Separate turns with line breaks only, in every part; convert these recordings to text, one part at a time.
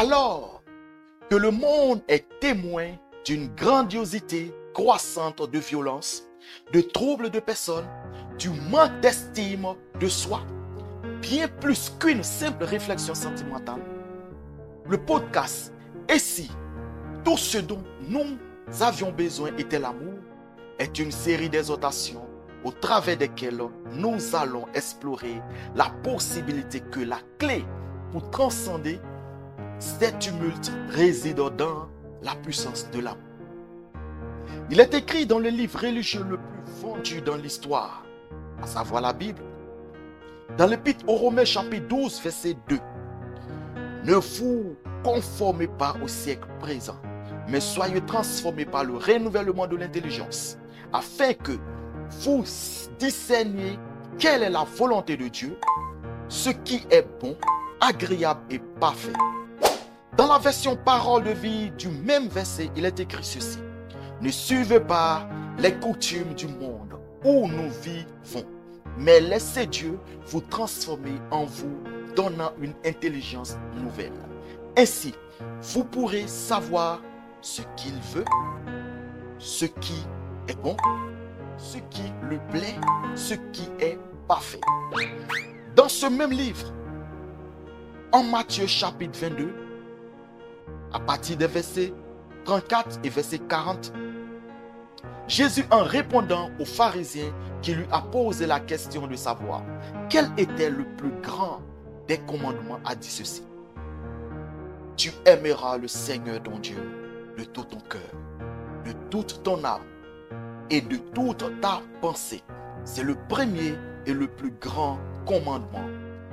Alors que le monde est témoin d'une grandiosité croissante de violence, de troubles de personnes, du manque d'estime de soi, bien plus qu'une simple réflexion sentimentale, le podcast Et si tout ce dont nous avions besoin était l'amour est une série d'exhortations au travers desquelles nous allons explorer la possibilité que la clé pour transcender ces tumultes réside dans la puissance de l'amour. Il est écrit dans le livre religieux le plus vendu dans l'histoire, à savoir la Bible, dans l'Épître aux Romains chapitre 12 verset 2. Ne vous conformez pas au siècle présent, mais soyez transformés par le renouvellement de l'intelligence, afin que vous discerniez quelle est la volonté de Dieu, ce qui est bon, agréable et parfait. Dans la version parole de vie du même verset, il est écrit ceci. Ne suivez pas les coutumes du monde où nous vivons, mais laissez Dieu vous transformer en vous, donnant une intelligence nouvelle. Ainsi, vous pourrez savoir ce qu'il veut, ce qui est bon, ce qui lui plaît, ce qui est parfait. Dans ce même livre, en Matthieu chapitre 22, à partir des versets 34 et verset 40, Jésus en répondant aux pharisiens qui lui a posé la question de savoir quel était le plus grand des commandements, a dit ceci. Tu aimeras le Seigneur ton Dieu de tout ton cœur, de toute ton âme et de toute ta pensée. C'est le premier et le plus grand commandement.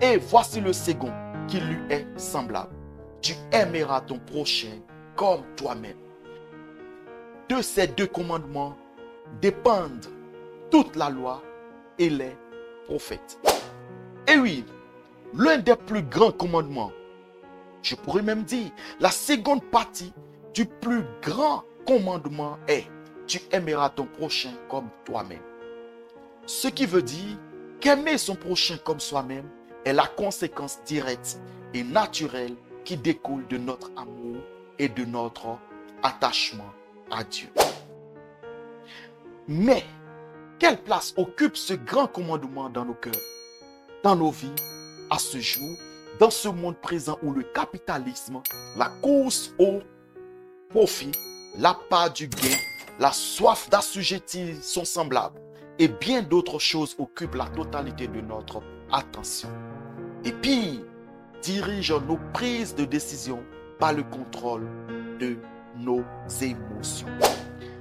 Et voici le second qui lui est semblable. Tu aimeras ton prochain comme toi-même. De ces deux commandements dépendent toute la loi et les prophètes. Et oui, l'un des plus grands commandements, je pourrais même dire, la seconde partie du plus grand commandement est, tu aimeras ton prochain comme toi-même. Ce qui veut dire qu'aimer son prochain comme soi-même est la conséquence directe et naturelle qui découle de notre amour et de notre attachement à Dieu. Mais, quelle place occupe ce grand commandement dans nos cœurs, dans nos vies, à ce jour, dans ce monde présent où le capitalisme, la course au profit, la part du gain, la soif d'assujettir sont semblables et bien d'autres choses occupent la totalité de notre attention. Et puis, dirigent nos prises de décision par le contrôle de nos émotions.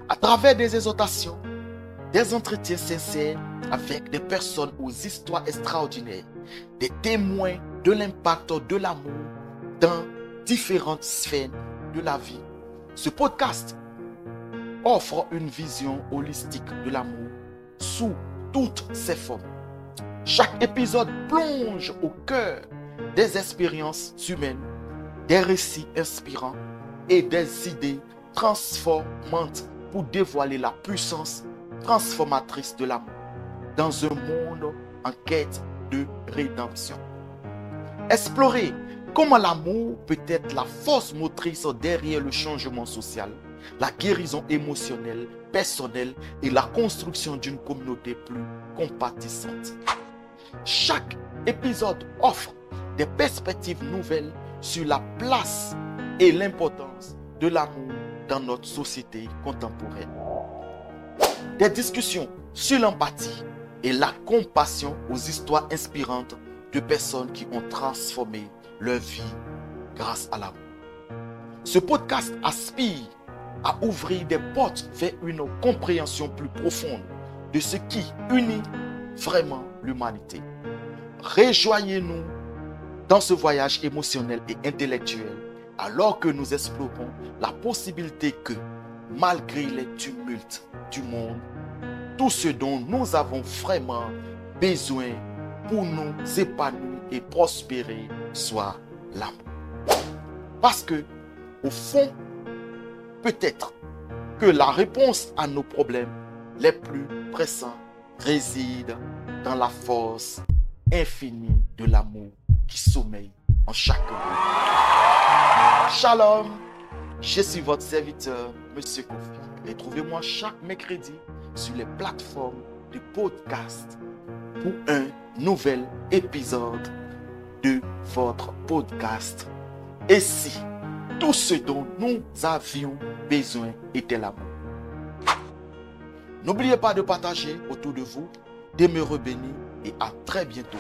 À travers des exhortations, des entretiens sincères avec des personnes aux histoires extraordinaires, des témoins de l'impact de l'amour dans différentes sphères de la vie. Ce podcast offre une vision holistique de l'amour sous toutes ses formes. Chaque épisode plonge au cœur des expériences humaines, des récits inspirants et des idées transformantes pour dévoiler la puissance transformatrice de l'amour dans un monde en quête de rédemption. Explorer comment l'amour peut être la force motrice derrière le changement social, la guérison émotionnelle, personnelle et la construction d'une communauté plus compatissante. Chaque épisode offre des perspectives nouvelles sur la place et l'importance de l'amour dans notre société contemporaine. Des discussions sur l'empathie et la compassion aux histoires inspirantes de personnes qui ont transformé leur vie grâce à l'amour. Ce podcast aspire à ouvrir des portes vers une compréhension plus profonde de ce qui unit vraiment l'humanité. Rejoignez-nous dans ce voyage émotionnel et intellectuel alors que nous explorons la possibilité que, malgré les tumultes du monde, tout ce dont nous avons vraiment besoin pour nous épanouir et prospérer soit l'amour. Parce que, au fond, peut-être que la réponse à nos problèmes les plus pressants réside dans la force infinie de l'amour qui sommeille en chacun de. Shalom, je suis votre serviteur, Monsieur Kofi. Et trouvez-moi chaque mercredi sur les plateformes de podcast pour un nouvel épisode de votre podcast. Et si tout ce dont nous avions besoin était l'amour. N'oubliez pas de partager autour de vous. Demeurez bénis et à très bientôt.